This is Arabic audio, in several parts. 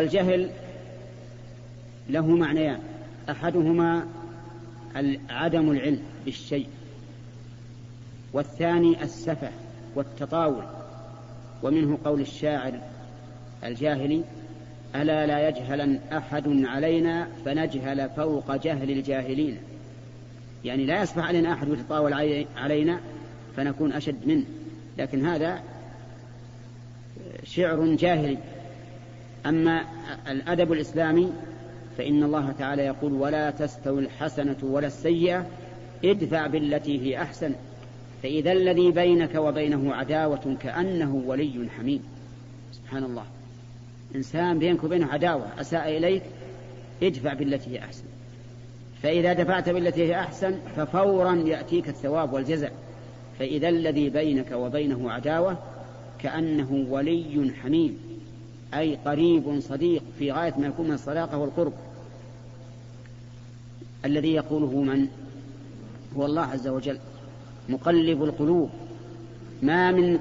الجهل له معنيان. أحدهما عدم العلم بالشيء والثاني السفه والتطاول ومنه قول الشاعر الجاهلي ألا لا يجهلن أحد علينا فنجهل فوق جهل الجاهلين. يعني لا يصبح علينا أحد يتطاول علينا فنكون أشد منه. لكن هذا شعر جاهلي. أما الأدب الإسلامي فإن الله تعالى يقول ولا تستوي الحسنة ولا السيئة ادفع بالتي هي أحسن. فإذا الذي بينك وبينه عداوة كأنه ولي حميم. سبحان الله. إنسان بينك وبينه عداوة أساء إليك ادفع بالتي هي أحسن. فإذا دفعت بالتي هي أحسن ففورا يأتيك الثواب والجزاء. فإذا الذي بينك وبينه عداوة كأنه ولي حميم. أي قريب صديق في غاية ما يكون من الصداقة والقرب. الذي يقوله من؟ هو الله عز وجل. مقلب القلوب. ما من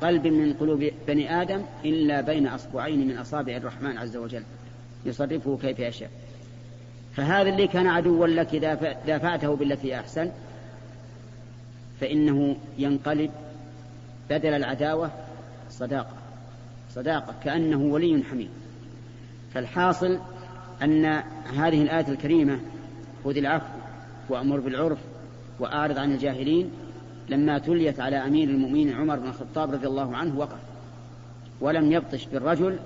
قلب من قلوب بني آدم إلا بين أصبعين من أصابع الرحمن عز وجل. يصرفه كيف يشاء. فهذا اللي كان عدوا لك دافعته بالتي أحسن فإنه ينقلب بدل العداوة صداقة. صداقة كأنه ولي حميد فالحاصل أن هذه الآية الكريمة خذ العفو وأمر بالعرف وأعرض عن الجاهلين لما تليت على أمير المؤمنين عمر بن الخطاب رضي الله عنه وقف. ولم يبطش بالرجل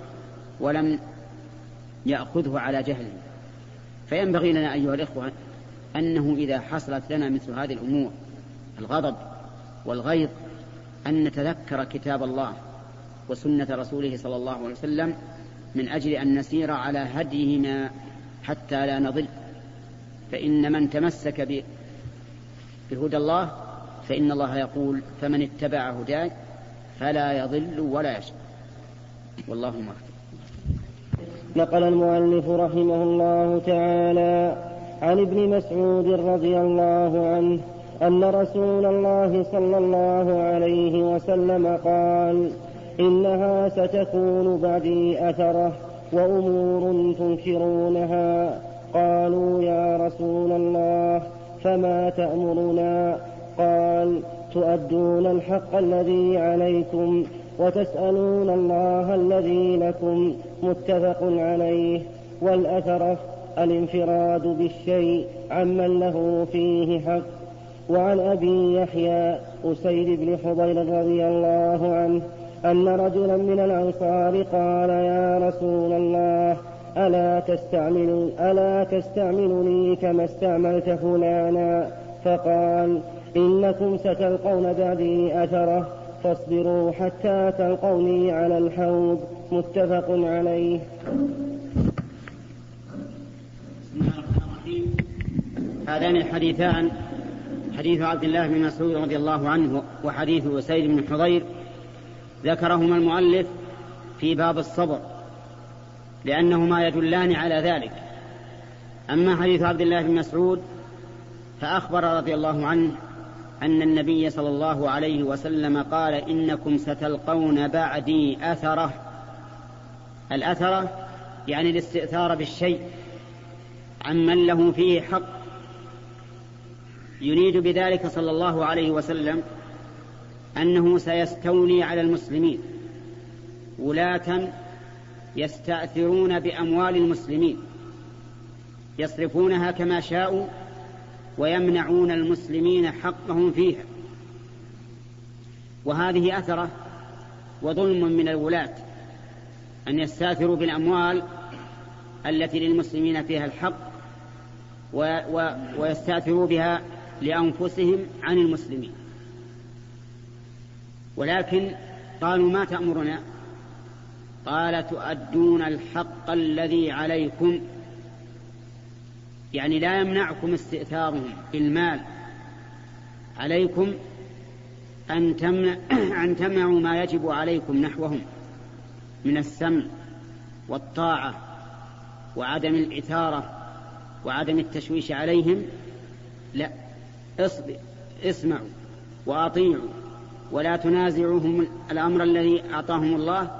ولم يأخذه على جهله. فينبغي لنا أيها الإخوة أنه إذا حصلت لنا مثل هذه الأمور الغضب والغيظ أن نتذكر كتاب الله. وسنة رسوله صلى الله عليه وسلم من أجل أن نسير على هديهما حتى لا نضل. فإن من تمسك بهدى الله فإن الله يقول فمن اتبع هداي فلا يضل ولا يشقى. والله مرحبا نقل المؤلف رحمه الله تعالى عن ابن مسعود رضي الله عنه أن رسول الله صلى الله عليه وسلم قال إنها ستكون بعدي أثرة وأمور تنكرونها. قالوا يا رسول الله فما تأمرنا؟ قال تؤدون الحق الذي عليكم وتسألون الله الذي لكم متفق عليه. والأثرة الانفراد بالشيء عمن له فيه حق. وعن أبي يحيى أسيد بن حضير رضي الله عنه أن رجلا من الأنصار قال يا رسول الله ألا تستعمل ألا تستعملني كما استعملت فلانا؟ فقال إنكم ستلقون بعدي أثرة فاصبروا حتى تلقوني على الحوض. متفق عليه. هذان الحديثان حديث عبد الله بن مسعود رضي الله عنه وحديث أسيد بن حضير ذكرهما المؤلف في باب الصبر لأنهما يدلان على ذلك. أما حديث عبد الله بن مسعود فأخبر رضي الله عنه أن النبي صلى الله عليه وسلم قال إنكم ستلقون بعدي أثرة. الأثرة يعني الاستئثار بالشيء عمن له فيه حق. يريد بذلك صلى الله عليه وسلم أنه سيستولي على المسلمين ولاة يستأثرون بأموال المسلمين يصرفونها كما شاءوا ويمنعون المسلمين حقهم فيها. وهذه أثرة وظلم من الولاة أن يستأثروا بالأموال التي للمسلمين فيها الحق و و ويستأثروا بها لأنفسهم عن المسلمين. ولكن قالوا ما تأمرنا؟ قال تؤدون الحق الذي عليكم. يعني لا يمنعكم استئثارهم بالمال عليكم أن, تمنع أن تمنعوا ما يجب عليكم نحوهم من السمع والطاعة وعدم الإثارة وعدم التشويش عليهم. لا اسمعوا وأطيعوا. ولا تنازعهم الأمر الذي أعطاهم الله.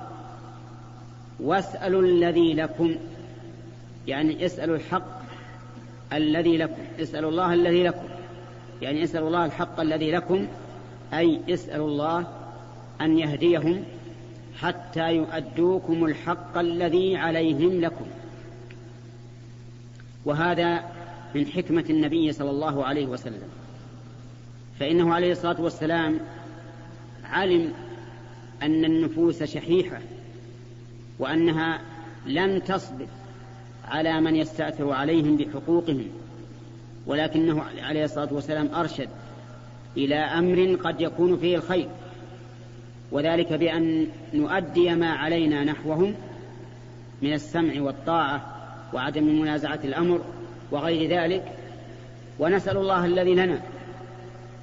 واسألوا الذي لكم يعني اسألوا الحق الذي لكم. اسألوا الله الذي لكم يعني اسألوا الله الحق الذي لكم أي اسألوا الله أن يهديهم حتى يؤدوكم الحق الذي عليهم لكم. وهذا من حكمة النبي صلى الله عليه وسلم. فإنه عليه الصلاة والسلام علم أن النفوس شحيحة وأنها لن تصبر على من يستأثر عليهم بحقوقهم ولكنه عليه الصلاة والسلام أرشد إلى أمر قد يكون فيه الخير وذلك بأن نؤدي ما علينا نحوهم من السمع والطاعة وعدم منازعة الأمر وغير ذلك ونسأل الله الذي لنا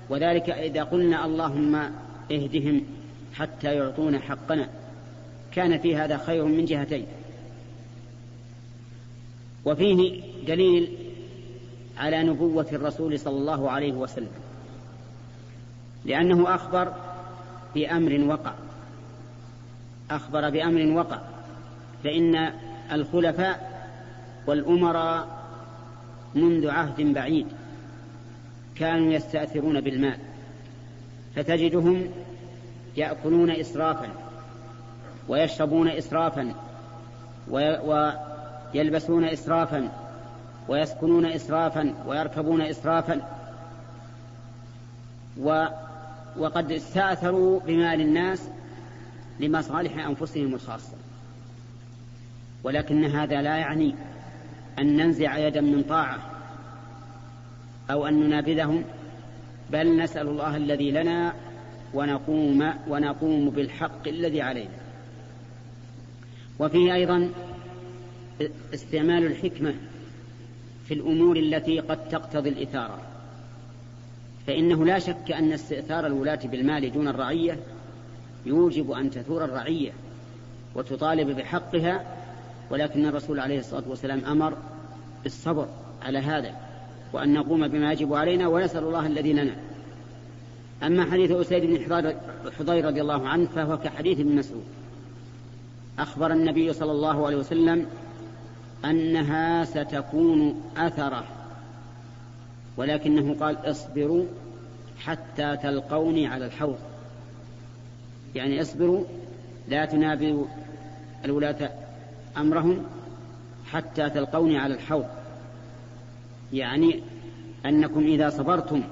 وذلك إذا قلنا اللهم اهدهم حتى يعطونا حقنا. كان في هذا خير من جهتين. وفيه دليل على نبوة الرسول صلى الله عليه وسلم. لأنه أخبر بأمر وقع. أخبر بأمر وقع. فإن الخلفاء والأمراء منذ عهد بعيد كانوا يستأثرون بالمال. فتجدهم يأكلون إسرافا ويشربون إسرافا ويلبسون إسرافا ويسكنون إسرافا ويركبون إسرافا و وقد استأثروا بمال الناس لمصالح أنفسهم الخاصة. ولكن هذا لا يعني أن ننزع يدا من طاعة أو أن ننابذهم بل نسأل الله الذي لنا ونقوم ونقوم بالحق الذي علينا. وفيه أيضا استعمال الحكمة في الأمور التي قد تقتضي الإثارة. فإنه لا شك أن استئثار الولاة بالمال دون الرعية يوجب أن تثور الرعية وتطالب بحقها ولكن الرسول عليه الصلاة والسلام أمر بالصبر على هذا. وأن نقوم بما يجب علينا ونسأل الله الذي لنا. أما حديث أسيد بن حضير رضي الله عنه فهو كحديث ابن مسعود. أخبر النبي صلى الله عليه وسلم أنها ستكون أثرة ولكنه قال اصبروا حتى تلقوني على الحوض. يعني اصبروا لا تنابذوا الولاة أمرهم حتى تلقوني على الحوض. يعني أنكم إذا صبرتم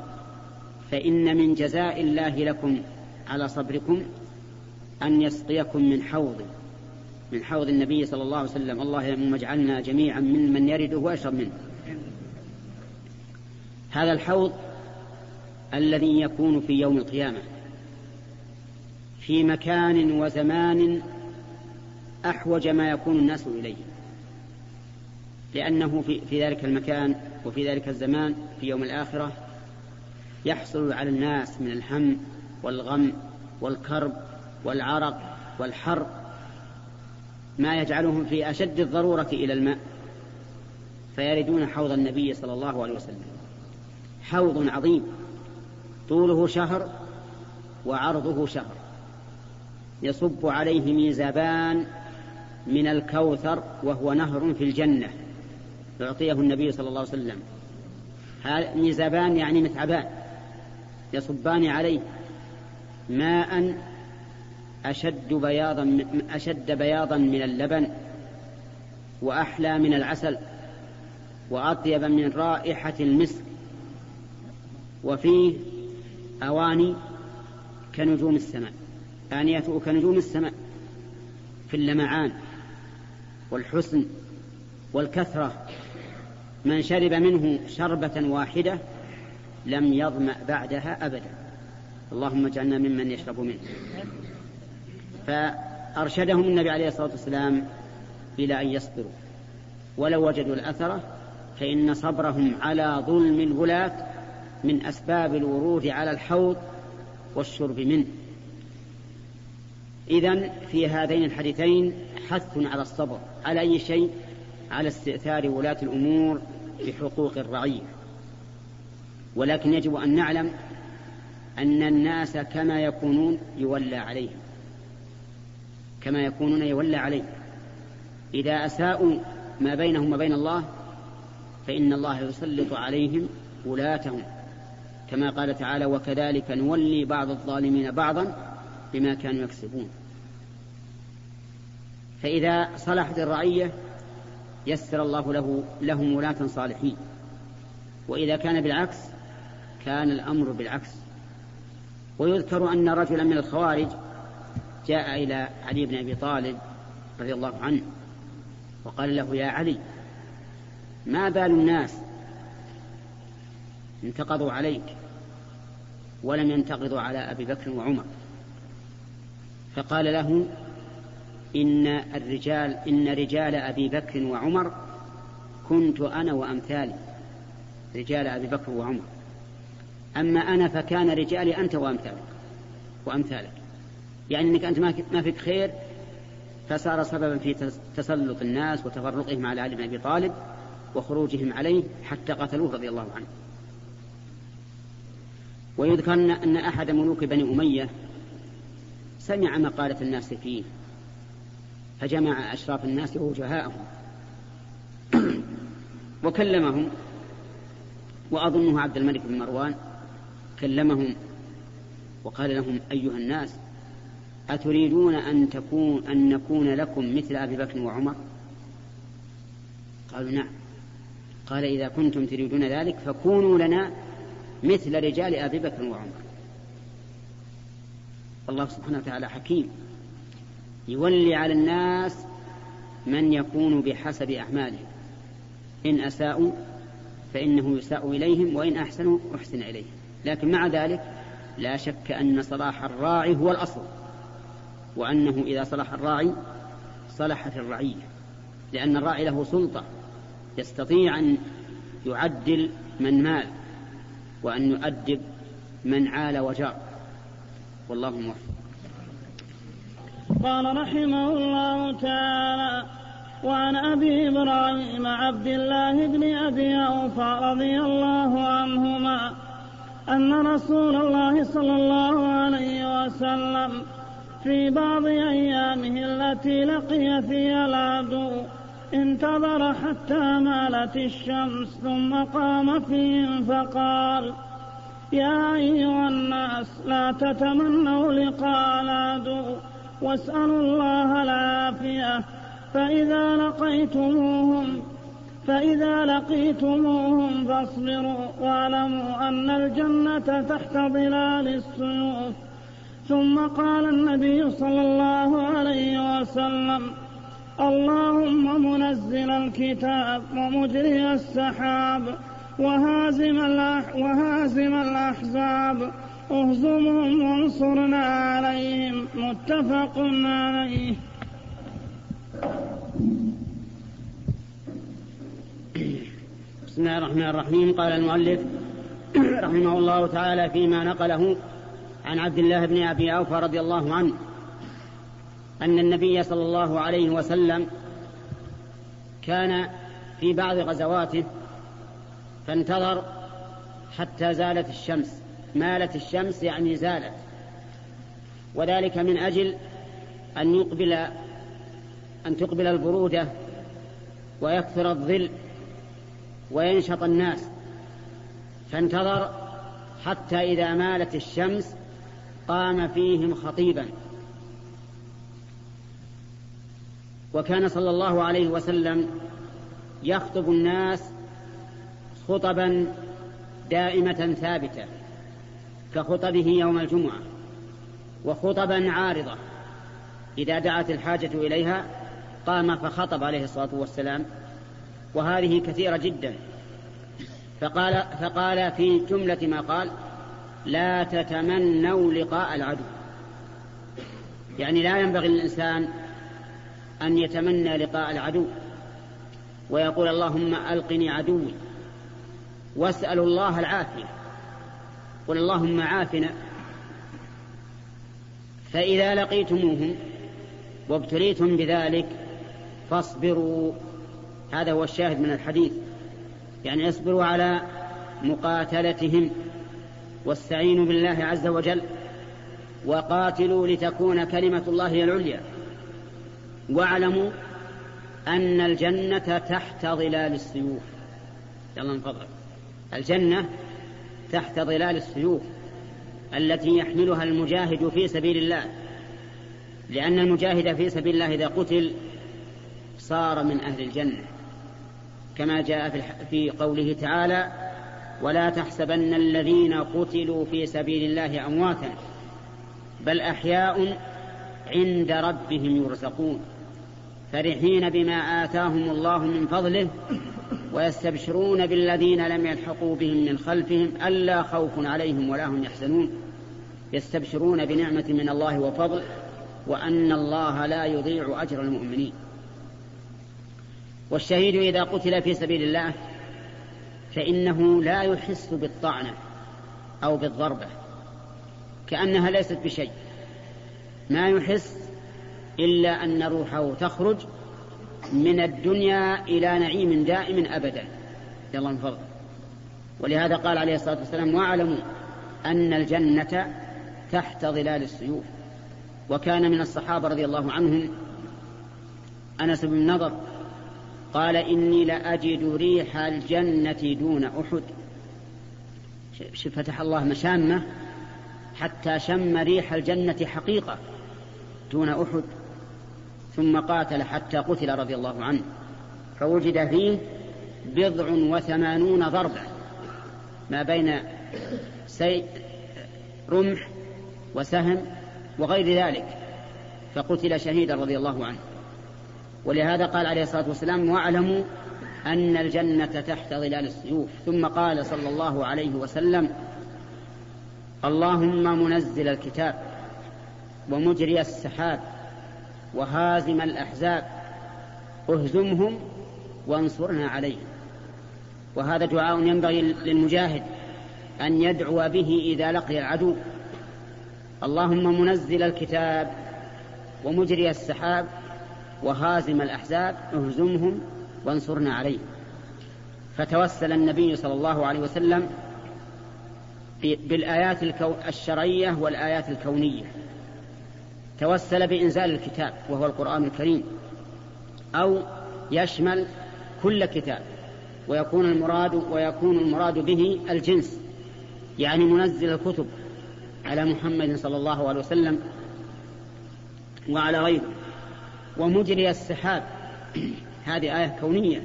فإن من جزاء الله لكم على صبركم أن يسقيكم من حوض من حوض النبي صلى الله عليه وسلم. اللهم اجعلنا جميعا من من يرده ويشرب منه. هذا الحوض الذي يكون في يوم القيامة في مكان وزمان أحوج ما يكون الناس إليه. لأنه في, في ذلك المكان وفي ذلك الزمان في يوم الآخرة يحصل على الناس من الهم والغم والكرب والعرق والحر ما يجعلهم في أشد الضرورة إلى الماء فيردون حوض النبي صلى الله عليه وسلم. حوض عظيم طوله شهر وعرضه شهر. يصب عليه ميزابان من الكوثر وهو نهر في الجنة. يعطيه النبي صلى الله عليه وسلم. ميزابان يعني متعبان يصبان عليه. ماء أشد بياضا أشد بياضا من اللبن وأحلى من العسل وأطيب من رائحة المسك. وفيه أواني كنجوم السماء. آنيته كنجوم السماء في اللمعان والحسن والكثرة. من شرب منه شربة واحدة لم يظمأ بعدها أبدا. اللهم اجعلنا ممن يشرب منه. فأرشدهم النبي عليه الصلاة والسلام إلى أن يصبروا. ولو وجدوا الأثرة فإن صبرهم على ظلم الولاة من أسباب الورود على الحوض والشرب منه. إذن في هذين الحديثين حث على الصبر على أي شيء؟ على استئثار ولاة الأمور بحقوق الرعية. ولكن يجب أن نعلم أن الناس كما يكونون يولى عليهم. كما يكونون يولى عليهم. إذا أساءوا ما بينهم وبين الله فإن الله يسلط عليهم ولاتهم كما قال تعالى وكذلك نولي بعض الظالمين بعضا بما كانوا يكسبون. فإذا صلحت الرعية يسر الله له لهم ولاة صالحين. وإذا كان بالعكس كان الأمر بالعكس. ويذكر أن رجلا من الخوارج جاء إلى علي بن أبي طالب رضي الله عنه وقال له يا علي ما بال الناس انتقضوا عليك ولم ينتقضوا على أبي بكر وعمر؟ فقال له إن الرجال إن رجال أبي بكر وعمر كنت أنا وأمثالي. رجال أبي بكر وعمر. أما أنا فكان رجالي أنت وأمثالك وأمثالك. يعني أنك أنت ما فيك خير فصار سببا في تسلط الناس وتفرقهم على علي بن أبي طالب وخروجهم عليه حتى قتلوه رضي الله عنه. ويذكر أن أحد ملوك بني أمية سمع مقالة الناس فيه. فجمع أشراف الناس ووجهاءهم وكلمهم وأظنه عبد الملك بن مروان كلمهم وقال لهم أيها الناس أتريدون أن تكون أن نكون لكم مثل أبي بكر وعمر؟ قالوا نعم. قال إذا كنتم تريدون ذلك فكونوا لنا مثل رجال أبي بكر وعمر. الله سبحانه وتعالى حكيم يولي على الناس من يكون بحسب أعمالهم. إن أساءوا فإنه يساء إليهم وإن أحسنوا أحسن إليهم. لكن مع ذلك لا شك أن صلاح الراعي هو الأصل وأنه إذا صلح الراعي صلحت الرعية لأن الراعي له سلطة يستطيع أن يعدل من مال وأن يؤدب من عال وجار. والله موفق. قال رحمه الله تعالى وعن أبي إبراهيم عبد الله بن أبي أوفى رضي الله عنهما أن رسول الله صلى الله عليه وسلم في بعض أيامه التي لقي فيها العدو انتظر حتى مالت الشمس ثم قام فيهم فقال يا أيها الناس لا تتمنوا لقاء العدو. واسألوا الله العافية. فإذا لقيتموهم فإذا لقيتموهم فاصبروا واعلموا أن الجنة تحت ظلال السيوف. ثم قال النبي صلى الله عليه وسلم اللهم منزل الكتاب ومجري السحاب وهازم, وهازم الأحزاب اهزمهم وانصرنا عليهم متفق عليه. بسم الله الرحمن الرحيم. قال المؤلف رحمه الله تعالى فيما نقله عن عبد الله بن أبي أوفى رضي الله عنه أن النبي صلى الله عليه وسلم كان في بعض غزواته فانتظر حتى زالت الشمس. مالت الشمس يعني زالت. وذلك من أجل أن يقبل أن تقبل البرودة ويكثر الظل وينشط الناس. فانتظر حتى إذا مالت الشمس قام فيهم خطيبا. وكان صلى الله عليه وسلم يخطب الناس خطبا دائمة ثابتة. كخطبه يوم الجمعة وخطبا عارضة. إذا دعت الحاجة إليها قام فخطب عليه الصلاة والسلام وهذه كثيرة جدا. فقال, فقال في جملة ما قال لا تتمنوا لقاء العدو. يعني لا ينبغي للإنسان أن يتمنى لقاء العدو ويقول اللهم ألقني عدوي واسأل الله العافية. قل اللهم عافنا. فإذا لقيتموهم وابتليتم بذلك فاصبروا. هذا هو الشاهد من الحديث. يعني اصبروا على مقاتلتهم واستعينوا بالله عز وجل وقاتلوا لتكون كلمة الله هي العليا. واعلموا أن الجنة تحت ظلال السيوف. يلا من فضلك الجنة تحت ظلال السيوف التي يحملها المجاهد في سبيل الله. لأن المجاهد في سبيل الله إذا قتل صار من أهل الجنة. كما جاء في قوله تعالى ولا تحسبن الذين قتلوا في سبيل الله أمواتا بل أحياء عند ربهم يرزقون. فرحين بما آتاهم الله من فضله ويستبشرون بالذين لم يلحقوا بهم من خلفهم ألا خوف عليهم ولا هم يحزنون. يستبشرون بنعمة من الله وفضل وأن الله لا يضيع أجر المؤمنين. والشهيد إذا قتل في سبيل الله فإنه لا يحس بالطعنة أو بالضربة كأنها ليست بشيء. ما يحس إلا أن روحه تخرج من الدنيا إلى نعيم دائم أبدا. يلا من ولهذا قال عليه الصلاة والسلام واعلموا أن الجنة تحت ظلال السيوف. وكان من الصحابة رضي الله عنهم أنس بن نضر قال إني لأجد ريح الجنة دون أحد. فتح الله مشامة حتى شم ريح الجنة حقيقة دون أحد. ثم قاتل حتى قتل رضي الله عنه فوجد فيه بضع وثمانون ضربة ما بين سي رمح وسهم وغير ذلك فقتل شهيدا رضي الله عنه. ولهذا قال عليه الصلاة والسلام واعلموا أن الجنة تحت ظلال السيوف. ثم قال صلى الله عليه وسلم اللهم منزل الكتاب ومجري السحاب وهازم الأحزاب. اهزمهم وانصرنا عليهم. وهذا دعاء ينبغي للمجاهد أن يدعو به إذا لقي العدو. اللهم منزل الكتاب ومجري السحاب وهازم الأحزاب اهزمهم وانصرنا عليهم. فتوسل النبي صلى الله عليه وسلم بالآيات الشرعية والآيات الكونية. توسل بإنزال الكتاب وهو القرآن الكريم أو يشمل كل كتاب ويكون المراد ويكون المراد به الجنس يعني منزل الكتب على محمد صلى الله عليه وسلم وعلى غيره. ومجري السحاب هذه آية كونية.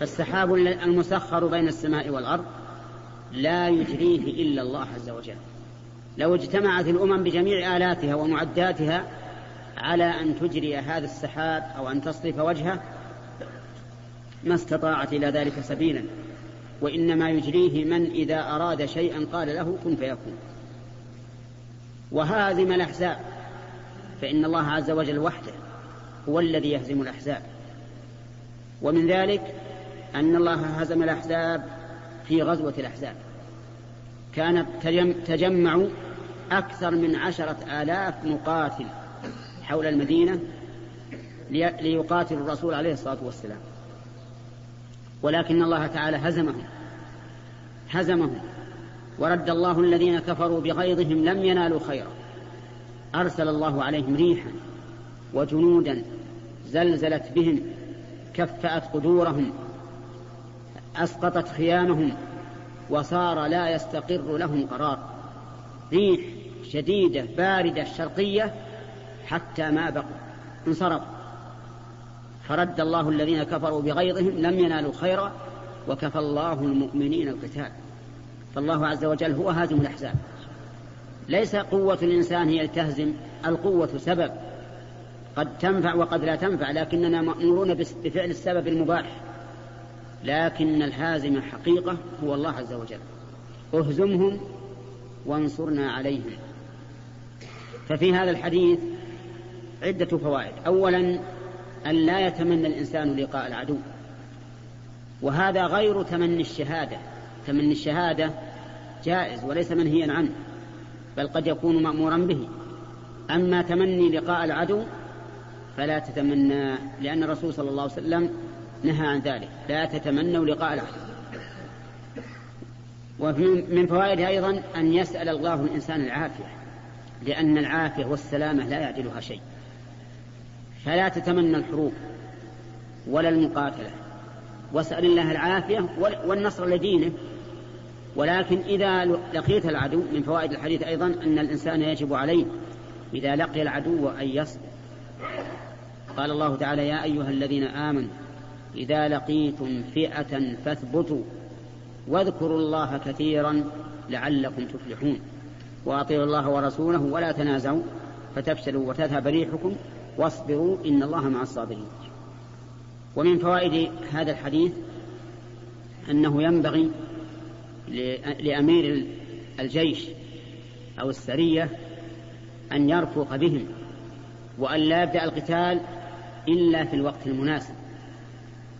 فالسحاب المسخر بين السماء والأرض لا يجريه إلا الله عز وجل. لو اجتمعت الأمم بجميع آلاتها ومعداتها على أن تجري هذا السحاب أو أن تصرف وجهه ما استطاعت إلى ذلك سبيلا. وإنما يجريه من إذا أراد شيئا قال له كن فيكون. وهازم الأحزاب فإن الله عز وجل وحده هو الذي يهزم الأحزاب. ومن ذلك أن الله هزم الأحزاب في غزوة الأحزاب. كانت تجمع أكثر من عشرة آلاف مقاتل حول المدينة ليقاتلوا الرسول عليه الصلاة والسلام. ولكن الله تعالى هزمهم. هزمهم. ورد الله الذين كفروا بغيظهم لم ينالوا خيرا. أرسل الله عليهم ريحا وجنودا زلزلت بهم كفأت قدورهم أسقطت خيامهم وصار لا يستقر لهم قرار. ريح شديدة باردة شرقية حتى ما بقوا انصرف. فرد الله الذين كفروا بغيظهم لم ينالوا خيرا وكفى الله المؤمنين القتال. فالله عز وجل هو هازم الأحزاب. ليس قوة الإنسان هي تهزم القوة سبب. قد تنفع وقد لا تنفع لكننا مأمورون بفعل السبب المباح. لكن الهازم حقيقة هو الله عز وجل. اهزمهم وانصرنا عليهم. ففي هذا الحديث عدة فوائد. أولا أن لا يتمنى الإنسان لقاء العدو. وهذا غير تمني الشهادة. تمني الشهادة جائز وليس منهيا عنه بل قد يكون مأمورا به. أما تمني لقاء العدو فلا تتمنى لأن الرسول صلى الله عليه وسلم نهى عن ذلك. لا تتمنوا لقاء العدو. ومن فوائدها أيضا أن يسأل الله الإنسان العافية. لأن العافية والسلامة لا يعدلها شيء. فلا تتمنى الحروب ولا المقاتلة. واسأل الله العافية والنصر لدينه. ولكن إذا لقيت العدو من فوائد الحديث أيضا أن الإنسان يجب عليه إذا لقي العدو أن يصبر قال الله تعالى يا أيها الذين آمنوا إذا لقيتم فئة فاثبتوا واذكروا الله كثيرا لعلكم تفلحون. وأطيعوا الله ورسوله ولا تنازعوا فتفشلوا وتذهب ريحكم واصبروا إن الله مع الصابرين. ومن فوائد هذا الحديث أنه ينبغي لأمير الجيش أو السرية أن يرفق بهم وأن لا يبدأ القتال إلا في الوقت المناسب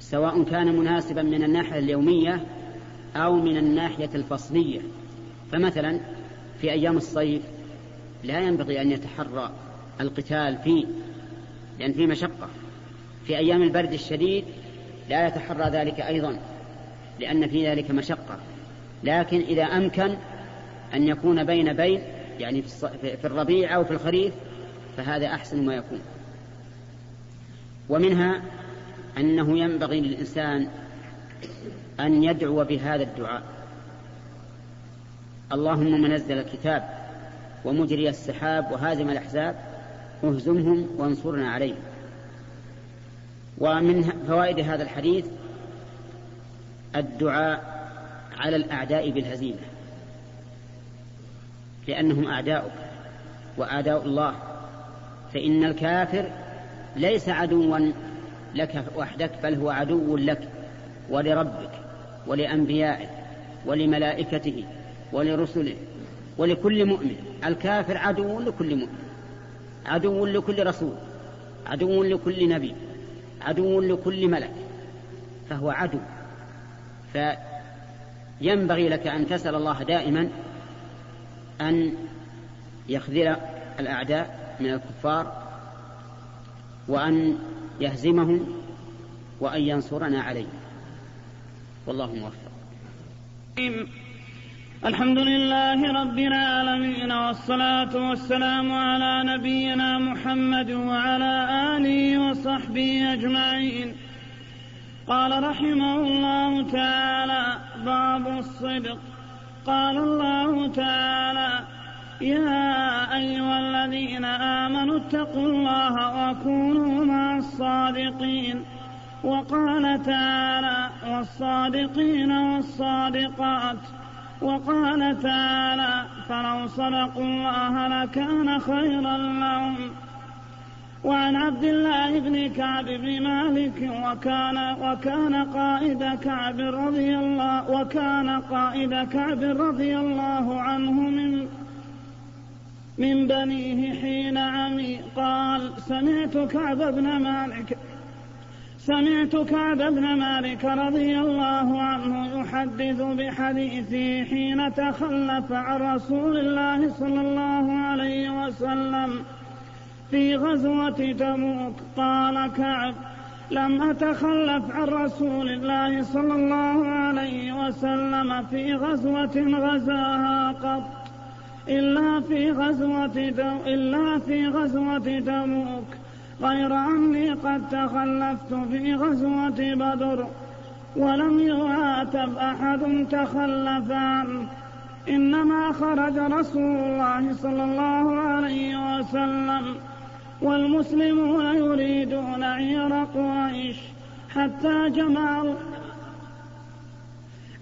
سواء كان مناسبا من الناحية اليومية أو من الناحية الفصلية. فمثلا في أيام الصيف لا ينبغي أن يتحرى القتال فيه لأن فيه مشقة. في أيام البرد الشديد لا يتحرى ذلك أيضا لأن في ذلك مشقة. لكن إذا أمكن أن يكون بين بين يعني في الربيع أو في الخريف فهذا أحسن ما يكون. ومنها أنه ينبغي للإنسان أن يدعو بهذا الدعاء. اللهم منزل الكتاب ومجري السحاب وهازم الأحزاب اهزمهم وانصرنا عليهم. ومن فوائد هذا الحديث الدعاء على الأعداء بالهزيمة لأنهم أعداؤك وأعداء الله. فإن الكافر ليس عدوا لك وحدك بل هو عدو لك ولربك ولأنبيائه ولملائكته. ولرسله ولكل مؤمن. الكافر عدو لكل مؤمن. عدو لكل رسول. عدو لكل نبي. عدو لكل ملك. فهو عدو. فينبغي لك أن تسأل الله دائما أن يخذل الأعداء من الكفار وأن يهزمهم وأن ينصرنا عليهم. والله موفق. الحمد لله رب العالمين والصلاة والسلام على نبينا محمد وعلى آله وصحبه أجمعين. قال رحمه الله تعالى باب الصدق. قال الله تعالى يا أيها الذين آمنوا اتقوا الله وكونوا مع الصادقين. وقال تعالى والصادقين والصادقات. وقال تعالى فلو صدقوا الله لكان خيرا لهم. وعن عبد الله بن كعب بن مالك وكان وكان قائد كعب رضي الله وكان قائد كعب رضي الله عنه من من بنيه حين عمي. قال سمعت كعب بن مالك سمعت كعب بن مالك رضي الله عنه يحدث بحديثه حين تخلف عن رسول الله صلى الله عليه وسلم في غزوة تبوك. قال كعب لم أتخلف عن رسول الله صلى الله عليه وسلم في غزوة غزاها قط إلا في غزوة إلا في غزوة تبوك. غير أني قد تخلفت في غزوة بدر ولم يعاتب أحد تخلف عنه إنما خرج رسول الله صلى الله عليه وسلم والمسلمون يريدون عير قريش حتى جمع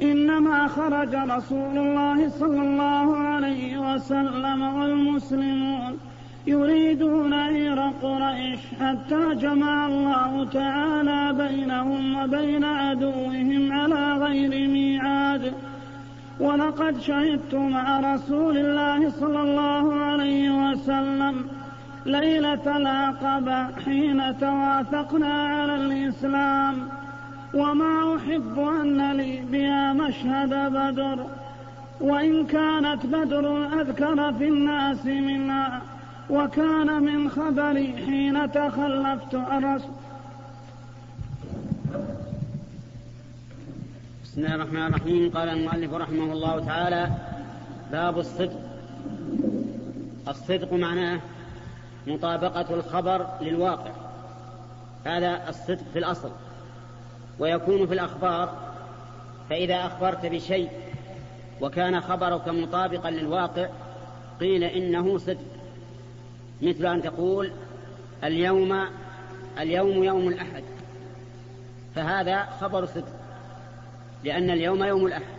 إنما خرج رسول الله صلى الله عليه وسلم والمسلمون يريدون عير قريش حتى جمع الله تعالى بينهم وبين عدوهم على غير ميعاد. ولقد شهدت مع رسول الله صلى الله عليه وسلم ليلة العقبة حين تواثقنا على الإسلام. وما أحب أن لي بها مشهد بدر. وإن كانت بدر أذكر في الناس منها. وكان من خبري حين تخلفت عن بسم الله الرحمن الرحيم. قال المؤلف رحمه الله تعالى باب الصدق. الصدق معناه مطابقة الخبر للواقع. هذا الصدق في الأصل. ويكون في الأخبار فإذا أخبرت بشيء وكان خبرك مطابقا للواقع قيل إنه صدق. مثل أن تقول اليوم اليوم يوم الأحد. فهذا خبر صدق لأن اليوم يوم الأحد.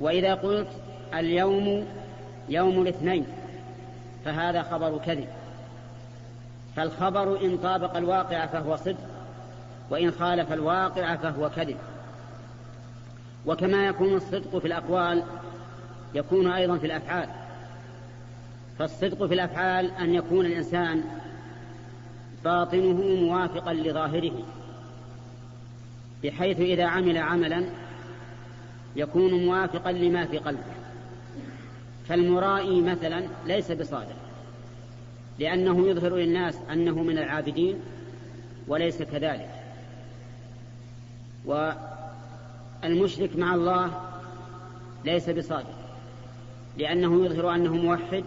وإذا قلت اليوم يوم الاثنين فهذا خبر كذب. فالخبر إن طابق الواقع فهو صدق وإن خالف الواقع فهو كذب. وكما يكون الصدق في الأقوال يكون أيضا في الأفعال. فالصدق في الأفعال أن يكون الإنسان باطنه موافقا لظاهره بحيث إذا عمل عملا يكون موافقا لما في قلبه. فالمرائي مثلا ليس بصادق لأنه يظهر للناس أنه من العابدين وليس كذلك. والمشرك مع الله ليس بصادق لأنه يظهر أنه موحد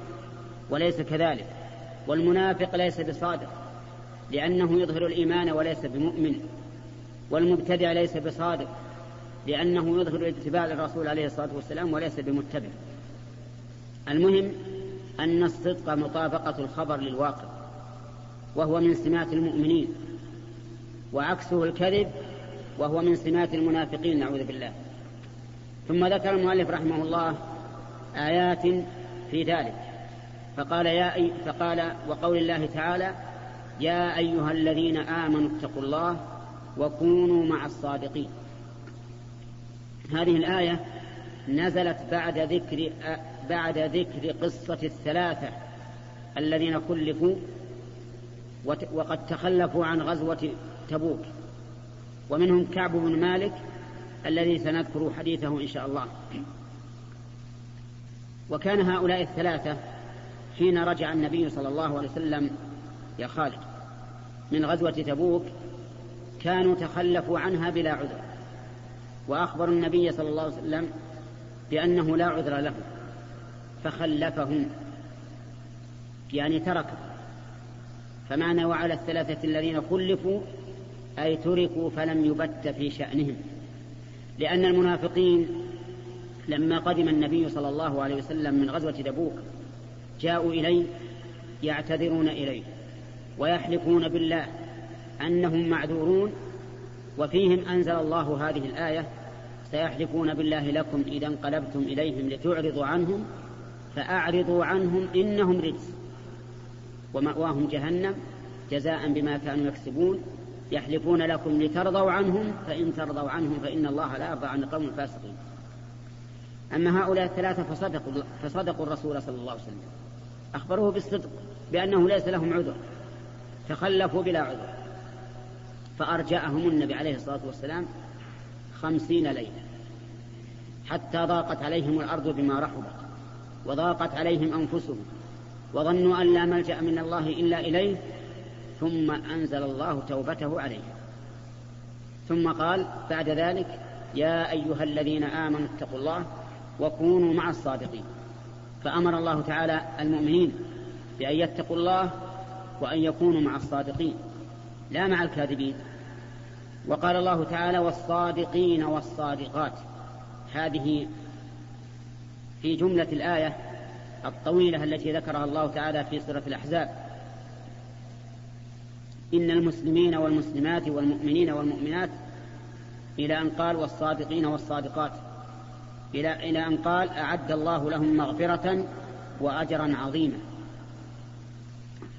وليس كذلك. والمنافق ليس بصادق لأنه يظهر الإيمان وليس بمؤمن والمبتدع ليس بصادق لأنه يظهر الاتباع للرسول عليه الصلاة والسلام وليس بمتبع. المهم أن الصدق مطابقة الخبر للواقع وهو من سمات المؤمنين وعكسه الكذب وهو من سمات المنافقين نعوذ بالله. ثم ذكر المؤلف رحمه الله آيات في ذلك. فقال يا أي فقال وقول الله تعالى يا أيها الذين آمنوا اتقوا الله وكونوا مع الصادقين. هذه الآية نزلت بعد ذكر بعد ذكر قصة الثلاثة الذين خلفوا وقد تخلفوا عن غزوة تبوك. ومنهم كعب بن مالك الذي سنذكر حديثه إن شاء الله. وكان هؤلاء الثلاثة حين رجع النبي صلى الله عليه وسلم يا خالد من غزوة تبوك كانوا تخلفوا عنها بلا عذر وأخبروا النبي صلى الله عليه وسلم بأنه لا عذر له فخلفهم يعني تركوا فمعنى وعلى الثلاثة الذين خلفوا أي تركوا فلم يبت في شأنهم لأن المنافقين لما قدم النبي صلى الله عليه وسلم من غزوة دبوك جاءوا إليه يعتذرون إليه ويحلفون بالله أنهم معذورون وفيهم أنزل الله هذه الآية سيحلفون بالله لكم إذا انقلبتم إليهم لتعرضوا عنهم فأعرضوا عنهم إنهم رجس ومأواهم جهنم جزاء بما كانوا يكسبون يحلفون لكم لترضوا عنهم فإن ترضوا عنهم فإن الله لا يرضى عن القوم الفاسقين أما هؤلاء الثلاثة فصدقوا, فصدقوا الرسول صلى الله عليه وسلم أخبروه بالصدق بأنه ليس لهم عذر تخلفوا بلا عذر. فأرجعهم النبي عليه الصلاة والسلام خمسين ليلة حتى ضاقت عليهم الأرض بما رحبت وضاقت عليهم أنفسهم وظنوا أن لا ملجأ من الله إلا إليه ثم أنزل الله توبته عليهم. ثم قال بعد ذلك يا أيها الذين آمنوا اتقوا الله وكونوا مع الصادقين. فأمر الله تعالى المؤمنين بأن يتقوا الله وأن يكونوا مع الصادقين لا مع الكاذبين. وقال الله تعالى والصادقين والصادقات. هذه في جملة الآية الطويلة التي ذكرها الله تعالى في سورة الأحزاب. إن المسلمين والمسلمات والمؤمنين والمؤمنات إلى أن قال والصادقين والصادقات. إلى إلى أن قال أعد الله لهم مغفرة وأجرا عظيما.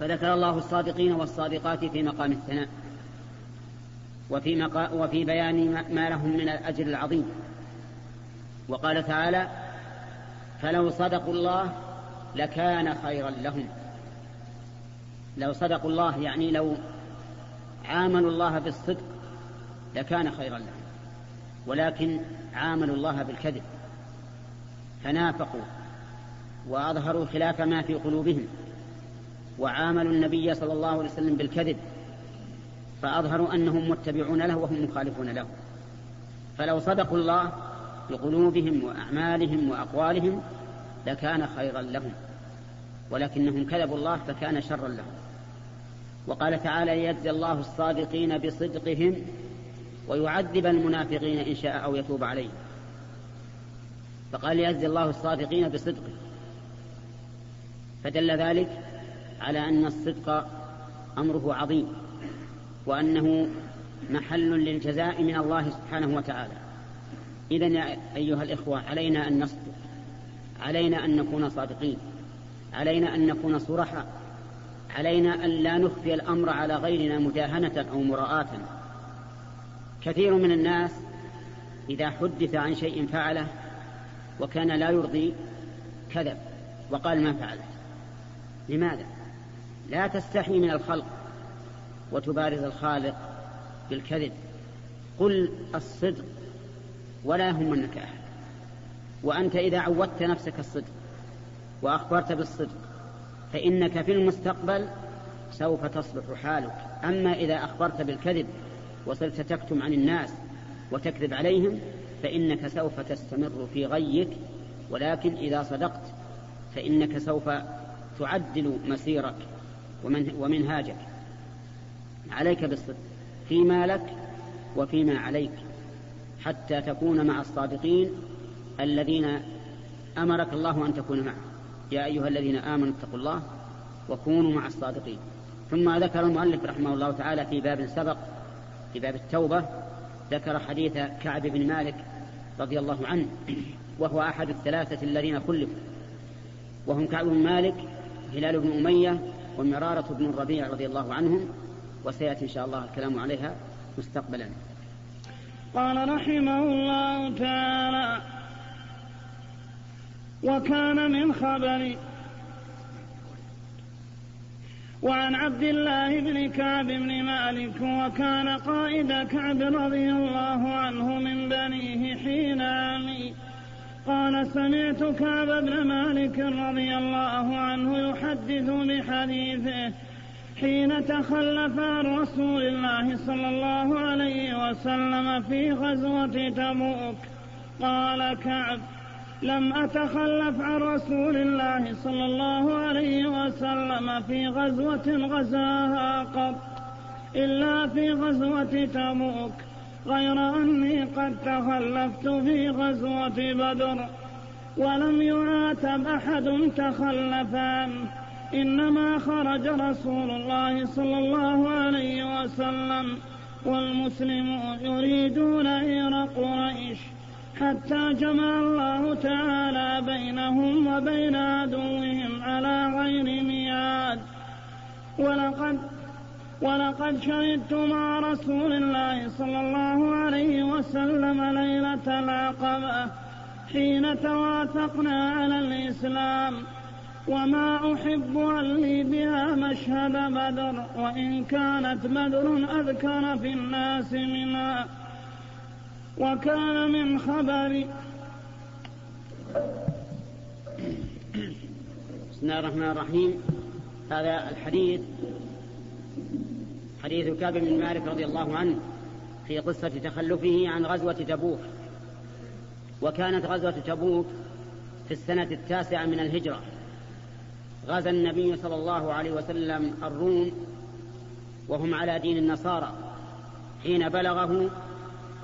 فذكر الله الصادقين والصادقات في مقام الثناء وفي, مقا وفي بيان ما لهم من الأجر العظيم. وقال تعالى فلو صدقوا الله لكان خيرا لهم. لو صدقوا الله يعني لو عاملوا الله بالصدق لكان خيرا لهم. ولكن عاملوا الله بالكذب. فنافقوا وأظهروا خلاف ما في قلوبهم وعاملوا النبي صلى الله عليه وسلم بالكذب فأظهروا أنهم متبعون له وهم مخالفون له. فلو صدقوا الله بقلوبهم وأعمالهم وأقوالهم لكان خيرا لهم ولكنهم كذبوا الله فكان شرا لهم. وقال تعالى ليجزي الله الصادقين بصدقهم ويعذب المنافقين إن شاء أو يتوب عليهم. فقال يجزي الله الصادقين بصدقه. فدل ذلك على أن الصدق أمره عظيم وأنه محل للجزاء من الله سبحانه وتعالى. إذا يا أيها الإخوة علينا أن نصدق علينا أن نكون صادقين علينا أن نكون صرحاء علينا أن لا نخفي الأمر على غيرنا مداهنة أو مراءة. كثير من الناس إذا حدث عن شيء فعله وكان لا يرضي كذب وقال ما فعلت. لماذا؟ لا تستحي من الخلق وتبارز الخالق بالكذب. قل الصدق ولا يهمنك أحد. وأنت إذا عودت نفسك الصدق وأخبرت بالصدق فإنك في المستقبل سوف تصلح حالك. أما إذا أخبرت بالكذب وصرت تكتم عن الناس وتكذب عليهم فإنك سوف تستمر في غيك ولكن إذا صدقت فإنك سوف تعدل مسيرك ومنهاجك. عليك بالصدق فيما لك وفيما عليك حتى تكون مع الصادقين الذين أمرك الله أن تكون معه. يا أيها الذين آمنوا اتقوا الله وكونوا مع الصادقين. ثم ذكر المؤلف رحمه الله تعالى في باب سبق في باب التوبة ذكر حديث كعب بن مالك رضي الله عنه وهو أحد الثلاثة الذين خلفوا. وهم كعب بن مالك هلال بن أمية ومرارة بن الربيع رضي الله عنهم وسيأتي إن شاء الله الكلام عليها مستقبلا. قال رحمه الله تعالى وكان من خبر وعن عبد الله بن كعب بن مالك وكان قائد كعب رضي الله عنه من بنيه حين عمي. قال سمعت كعب بن مالك رضي الله عنه يحدث بحديثه حين تخلف عن رسول الله صلى الله عليه وسلم في غزوة تبوك. قال كعب لم أتخلف عن رسول الله صلى الله عليه وسلم في غزوة غزاها قط إلا في غزوة تبوك غير أني قد تخلفت في غزوة بدر ولم يعاتب أحد تخلف عنه إنما خرج رسول الله صلى الله عليه وسلم والمسلمون يريدون إير قريش. حتى جمع الله تعالى بينهم وبين عدوهم على غير ميعاد. ولقد ولقد شهدت مع رسول الله صلى الله عليه وسلم ليلة العقبة حين توافقنا على الإسلام. وما أحب أن لي بها مشهد بدر وإن كانت بدر أذكر في الناس منها. وكان من خبر بسم الله الرحمن الرحيم. هذا الحديث حديث كعب بن مالك رضي الله عنه في قصة تخلفه عن غزوة تبوك. وكانت غزوة تبوك في السنة التاسعة من الهجرة. غزا النبي صلى الله عليه وسلم الروم وهم على دين النصارى. حين بلغه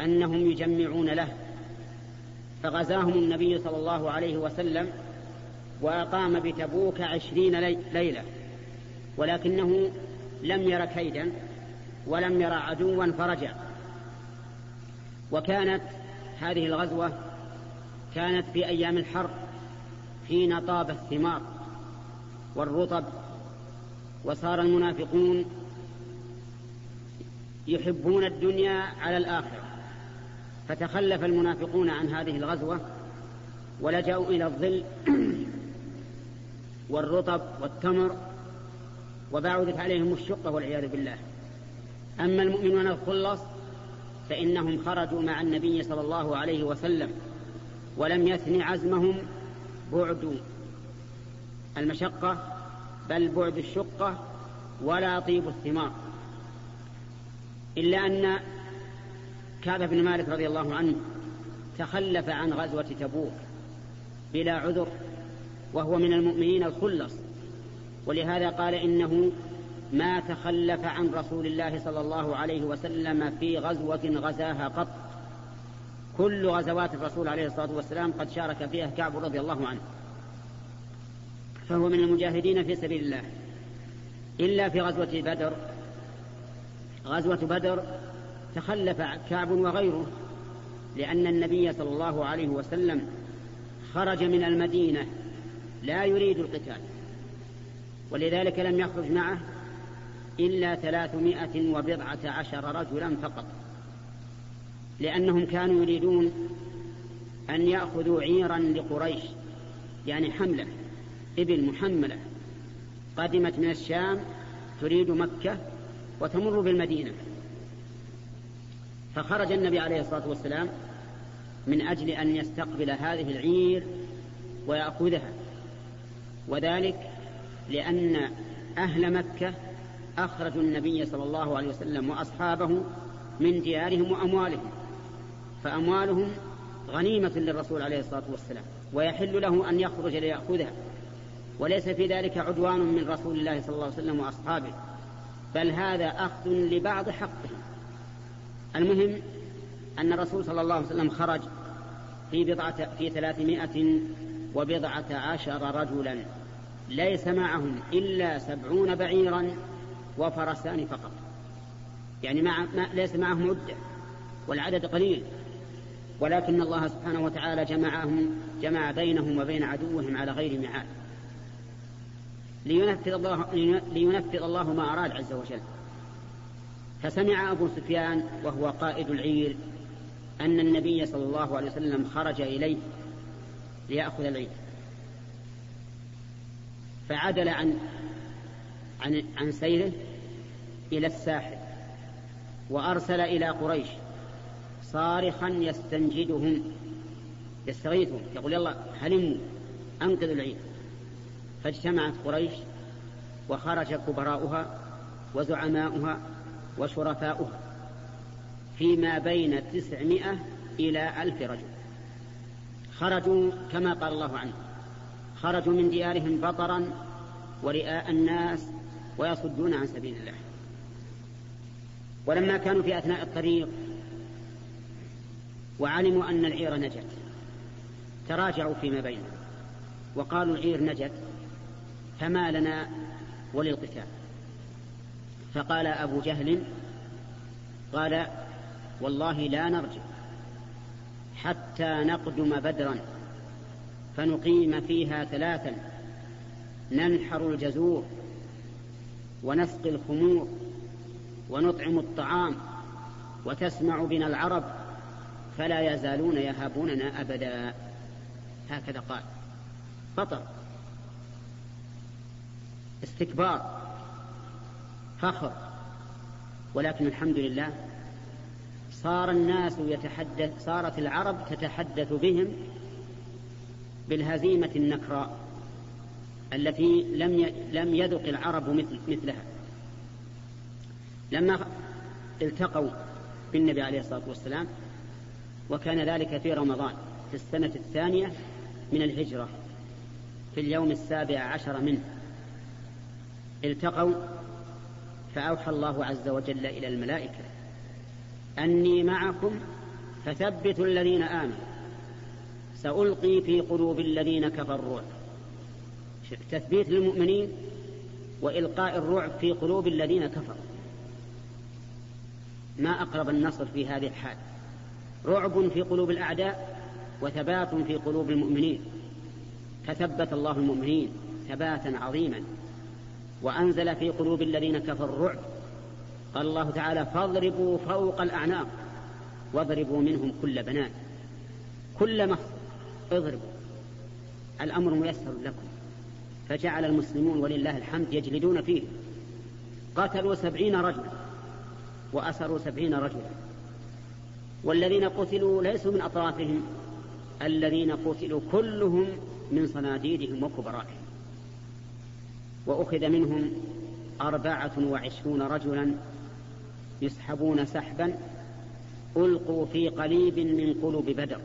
أنهم يجمعون له. فغزاهم النبي صلى الله عليه وسلم وأقام بتبوك عشرين ليلة. ولكنه لم ير كيدا ولم ير عدوا فرجع. وكانت هذه الغزوة كانت في أيام الحر حين طاب الثمار والرطب وصار المنافقون يحبون الدنيا على الآخرة. فتخلف المنافقون عن هذه الغزوة ولجأوا إلى الظل والرطب والتمر وبعدت عليهم الشقة والعياذ بالله. أما المؤمنون الخلص فإنهم خرجوا مع النبي صلى الله عليه وسلم ولم يثن عزمهم بعد المشقة بل بعد الشقة ولا طيب الثمار. إلا أن كعب بن مالك رضي الله عنه تخلف عن غزوة تبوك بلا عذر وهو من المؤمنين الخلص. ولهذا قال إنه ما تخلف عن رسول الله صلى الله عليه وسلم في غزوة غزاها قط. كل غزوات الرسول عليه الصلاة والسلام قد شارك فيها كعب رضي الله عنه. فهو من المجاهدين في سبيل الله. إلا في غزوة بدر غزوة بدر تخلف كعب وغيره لأن النبي صلى الله عليه وسلم خرج من المدينة لا يريد القتال ولذلك لم يخرج معه إلا ثلاثمائة وبضعة عشر رجلا فقط لأنهم كانوا يريدون أن يأخذوا عيرا لقريش يعني حملة إبل محملة قدمت من الشام تريد مكة وتمر بالمدينة. فخرج النبي عليه الصلاة والسلام من أجل أن يستقبل هذه العير ويأخذها. وذلك لأن أهل مكة أخرجوا النبي صلى الله عليه وسلم وأصحابه من ديارهم وأموالهم فأموالهم غنيمة للرسول عليه الصلاة والسلام ويحل له أن يخرج ليأخذها. وليس في ذلك عدوان من رسول الله صلى الله عليه وسلم وأصحابه بل هذا أخذ لبعض حقهم. المهم أن الرسول صلى الله عليه وسلم خرج في بضعة في ثلاثمائة وبضعة عشر رجلا ليس معهم إلا سبعون بعيرا وفرسان فقط. يعني مع ما ليس معهم مدة والعدد قليل. ولكن الله سبحانه وتعالى جمعهم جمع بينهم وبين عدوهم على غير ميعاد لينفذ الله لينفذ الله ما أراد عز وجل. فسمع أبو سفيان وهو قائد العير أن النبي صلى الله عليه وسلم خرج إليه ليأخذ العير. فعدل عن عن عن سيره إلى الساحل وأرسل إلى قريش صارخا يستنجدهم يستغيثهم يقول يلا هلموا أنقذوا العير. فاجتمعت قريش وخرج كبراؤها وزعماؤها وشرفاؤها فيما بين تسعمائة إلى ألف رجل. خرجوا كما قال الله عنه خرجوا من ديارهم بطرا ورئاء الناس ويصدون عن سبيل الله. ولما كانوا في أثناء الطريق وعلموا أن العير نجت تراجعوا فيما بينهم وقالوا العير نجت فما لنا وللقتال. فقال أبو جهل قال والله لا نرجع حتى نقدم بدرا فنقيم فيها ثلاثا ننحر الجزور ونسقي الخمور ونطعم الطعام وتسمع بنا العرب فلا يزالون يهابوننا أبدا. هكذا قال. بطر استكبار. فخر. ولكن الحمد لله صار الناس يتحدث صارت العرب تتحدث بهم بالهزيمة النكراء التي لم لم يذق العرب مثل مثلها. لما التقوا بالنبي عليه الصلاة والسلام وكان ذلك في رمضان في السنة الثانية من الهجرة في اليوم السابع عشر منه التقوا فأوحى الله عز وجل إلى الملائكة أني معكم فثبتوا الذين آمنوا سألقي في قلوب الذين كفروا. تثبيت للمؤمنين وإلقاء الرعب في قلوب الذين كفروا. ما أقرب النصر في هذه الحال. رعب في قلوب الأعداء وثبات في قلوب المؤمنين. فثبت الله المؤمنين ثباتا عظيما. وأنزل في قلوب الذين كفروا الرعب. قال الله تعالى فاضربوا فوق الأعناق واضربوا منهم كل بنان كل مخصر اضربوا. الأمر ميسر لكم. فجعل المسلمون ولله الحمد يجلدون فيه. قتلوا سبعين رجلا وأسروا سبعين رجلا. والذين قتلوا ليسوا من أطرافهم الذين قتلوا كلهم من صناديدهم وكبرائهم. وأخذ منهم أربعة وعشرون رجلا يسحبون سحبا ألقوا في قليب من قلوب بدر.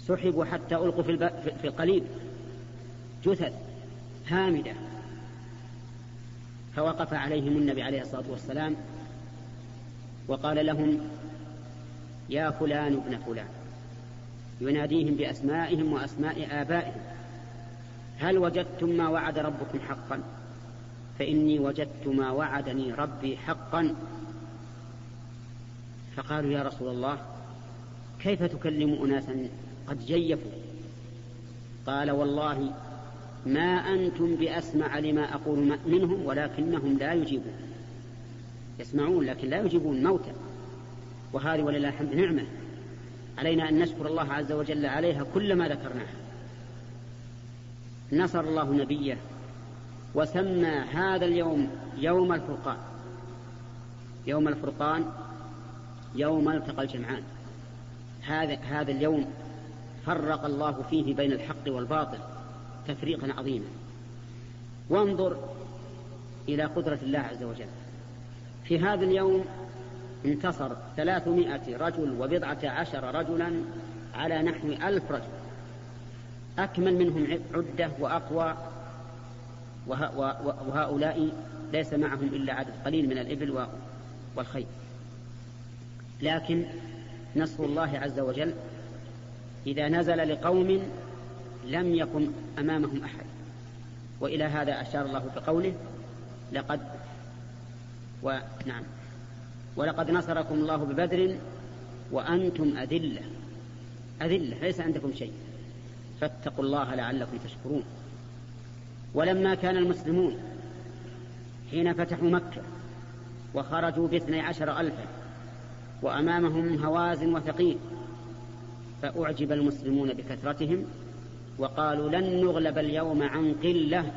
سحبوا حتى ألقوا في, الب... في القليب. جثث هامدة. فوقف عليهم النبي عليه الصلاة والسلام وقال لهم يا فلان ابن فلان. يناديهم بأسمائهم وأسماء آبائهم. هل وجدتم ما وعد ربكم حقا؟ فإني وجدت ما وعدني ربي حقا. فقالوا يا رسول الله كيف تكلم أناسا؟ قد جيفوا. قال والله ما أنتم بأسمع لما أقول منهم ولكنهم لا يجيبون. يسمعون لكن لا يجيبون موتا. وهذه ولله الحمد نعمة. علينا أن نشكر الله عز وجل عليها كل ما ذكرناه نصر الله نبيه وسمى هذا اليوم يوم الفرقان. يوم الفرقان يوم التقى الجمعان. هذا هذا اليوم فرق الله فيه بين الحق والباطل تفريقا عظيما. وانظر إلى قدرة الله عز وجل. في هذا اليوم انتصر ثلاثمائة رجل وبضعة عشر رجلا على نحو ألف رجل. أكمل منهم عدة وأقوى. وهؤلاء ليس معهم إلا عدد قليل من الإبل والخيل. لكن نصر الله عز وجل إذا نزل لقوم لم يكن أمامهم أحد. وإلى هذا أشار الله بقوله لقد ونعم ولقد نصركم الله ببدر وأنتم أذلة. أذلة ليس عندكم شيء. فاتقوا الله لعلكم تشكرون. ولما كان المسلمون حين فتحوا مكة وخرجوا باثني عشر ألفا وأمامهم هوازن وثقيل فأعجب المسلمون بكثرتهم وقالوا لن نغلب اليوم عن قلة.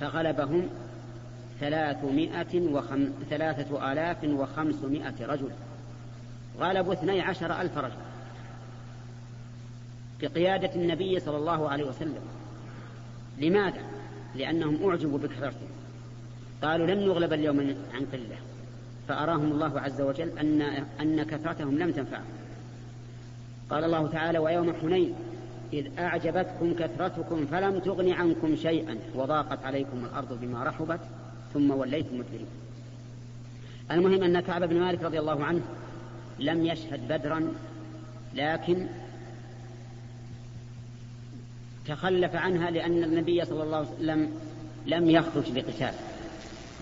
فغلبهم ثلاثمائة وخم... ثلاثة آلاف وخمسمائة رجل. غلبوا اثني عشر ألف رجل. بقيادة النبي صلى الله عليه وسلم. لماذا؟ لأنهم أعجبوا بكثرتهم قالوا لن نغلب اليوم عن قلة. فأراهم الله عز وجل أن, أن كثرتهم لم تنفعهم. قال الله تعالى ويوم حنين إذ أعجبتكم كثرتكم فلم تغن عنكم شيئا وضاقت عليكم الأرض بما رحبت ثم وليتم مدبرين. المهم أن كعب بن مالك رضي الله عنه لم يشهد بدرا لكن تخلف عنها لأن النبي صلى الله عليه وسلم لم يخرج لقتال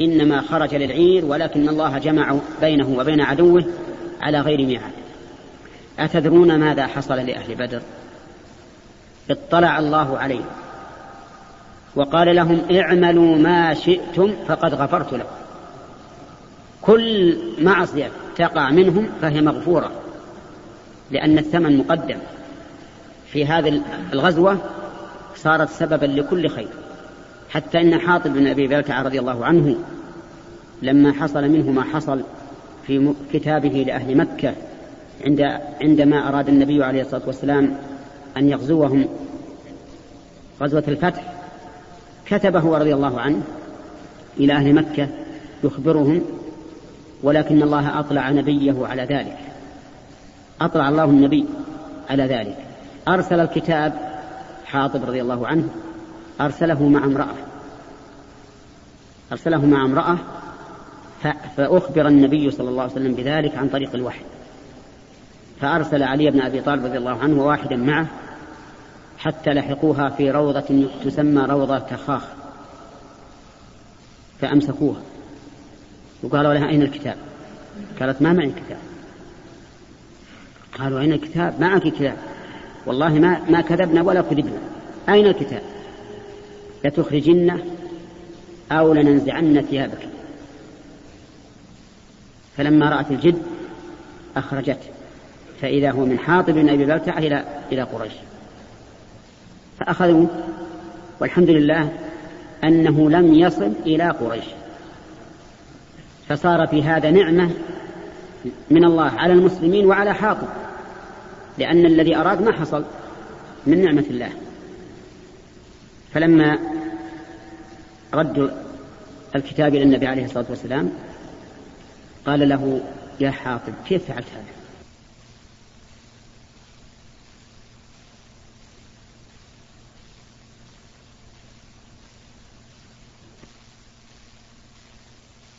إنما خرج للعير ولكن الله جمع بينه وبين عدوه على غير ميعاد. أتدرون ماذا حصل لأهل بدر؟ اطلع الله عليهم وقال لهم اعملوا ما شئتم فقد غفرت لكم. كل معصية تقع منهم فهي مغفورة لأن الثمن مقدم. في هذه الغزوة صارت سببا لكل خير. حتى إن حاطب بن أبي بلتع رضي الله عنه لما حصل منه ما حصل في كتابه لأهل مكة عند عندما أراد النبي عليه الصلاة والسلام أن يغزوهم غزوة الفتح كتبه رضي الله عنه إلى أهل مكة يخبرهم ولكن الله أطلع نبيه على ذلك. أطلع الله النبي على ذلك. أرسل الكتاب حاطب رضي الله عنه أرسله مع امرأة. أرسله مع امرأة فأخبر النبي صلى الله عليه وسلم بذلك عن طريق الوحي. فأرسل علي بن أبي طالب رضي الله عنه وواحدا معه حتى لحقوها في روضة تسمى روضة تخاخ. فأمسكوها. وقالوا لها أين الكتاب؟ قالت ما معي كتاب قالوا أين الكتاب؟ معك كتاب والله ما ما كذبنا ولا كذبنا. أين الكتاب؟ لتخرجنه أو لننزعن ثيابك. فلما رأت الجد أخرجته فإذا هو من حاطب بن أبي بلتع إلى إلى قريش. فأخذوه والحمد لله أنه لم يصل إلى قريش. فصار في هذا نعمة من الله على المسلمين وعلى حاطب. لأن الذي أراد ما حصل من نعمة الله. فلما ردوا الكتاب إلى النبي عليه الصلاة والسلام قال له يا حاطب كيف فعلت هذا؟